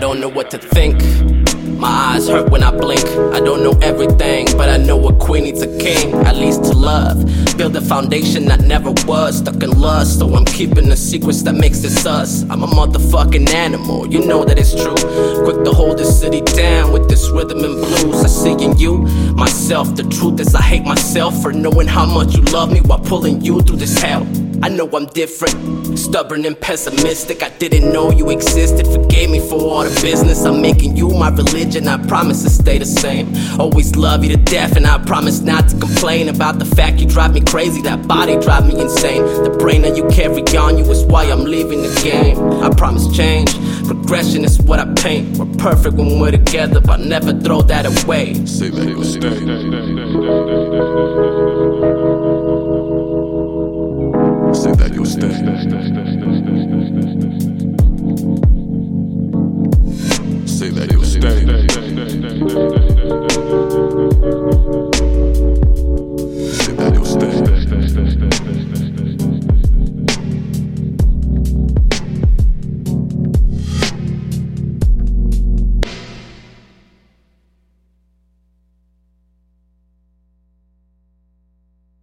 don't know what to think. My eyes hurt when I blink. I don't know everything, but I know a queen needs a king, at least to love. Build a foundation that never was, stuck in lust. So I'm keeping the secrets that makes this us. I'm a motherfucking animal, you know that it's true. Quick to hold this city down with this rhythm and blues. I see in you, myself. The truth is, I hate myself for knowing how much you love me while pulling you through this hell. I know I'm different, stubborn and pessimistic. I didn't know you existed. Forgave me for all the business. I'm making you my religion. I promise to stay the same. Always love you to death, and I promise not to complain about the fact you drive me crazy. That body drive me insane. The brain that you carry on you is why I'm leaving the game. I promise change. Progression is what I paint. We're perfect when we're together, but never throw that away. Say that stay. Say that you'll stay.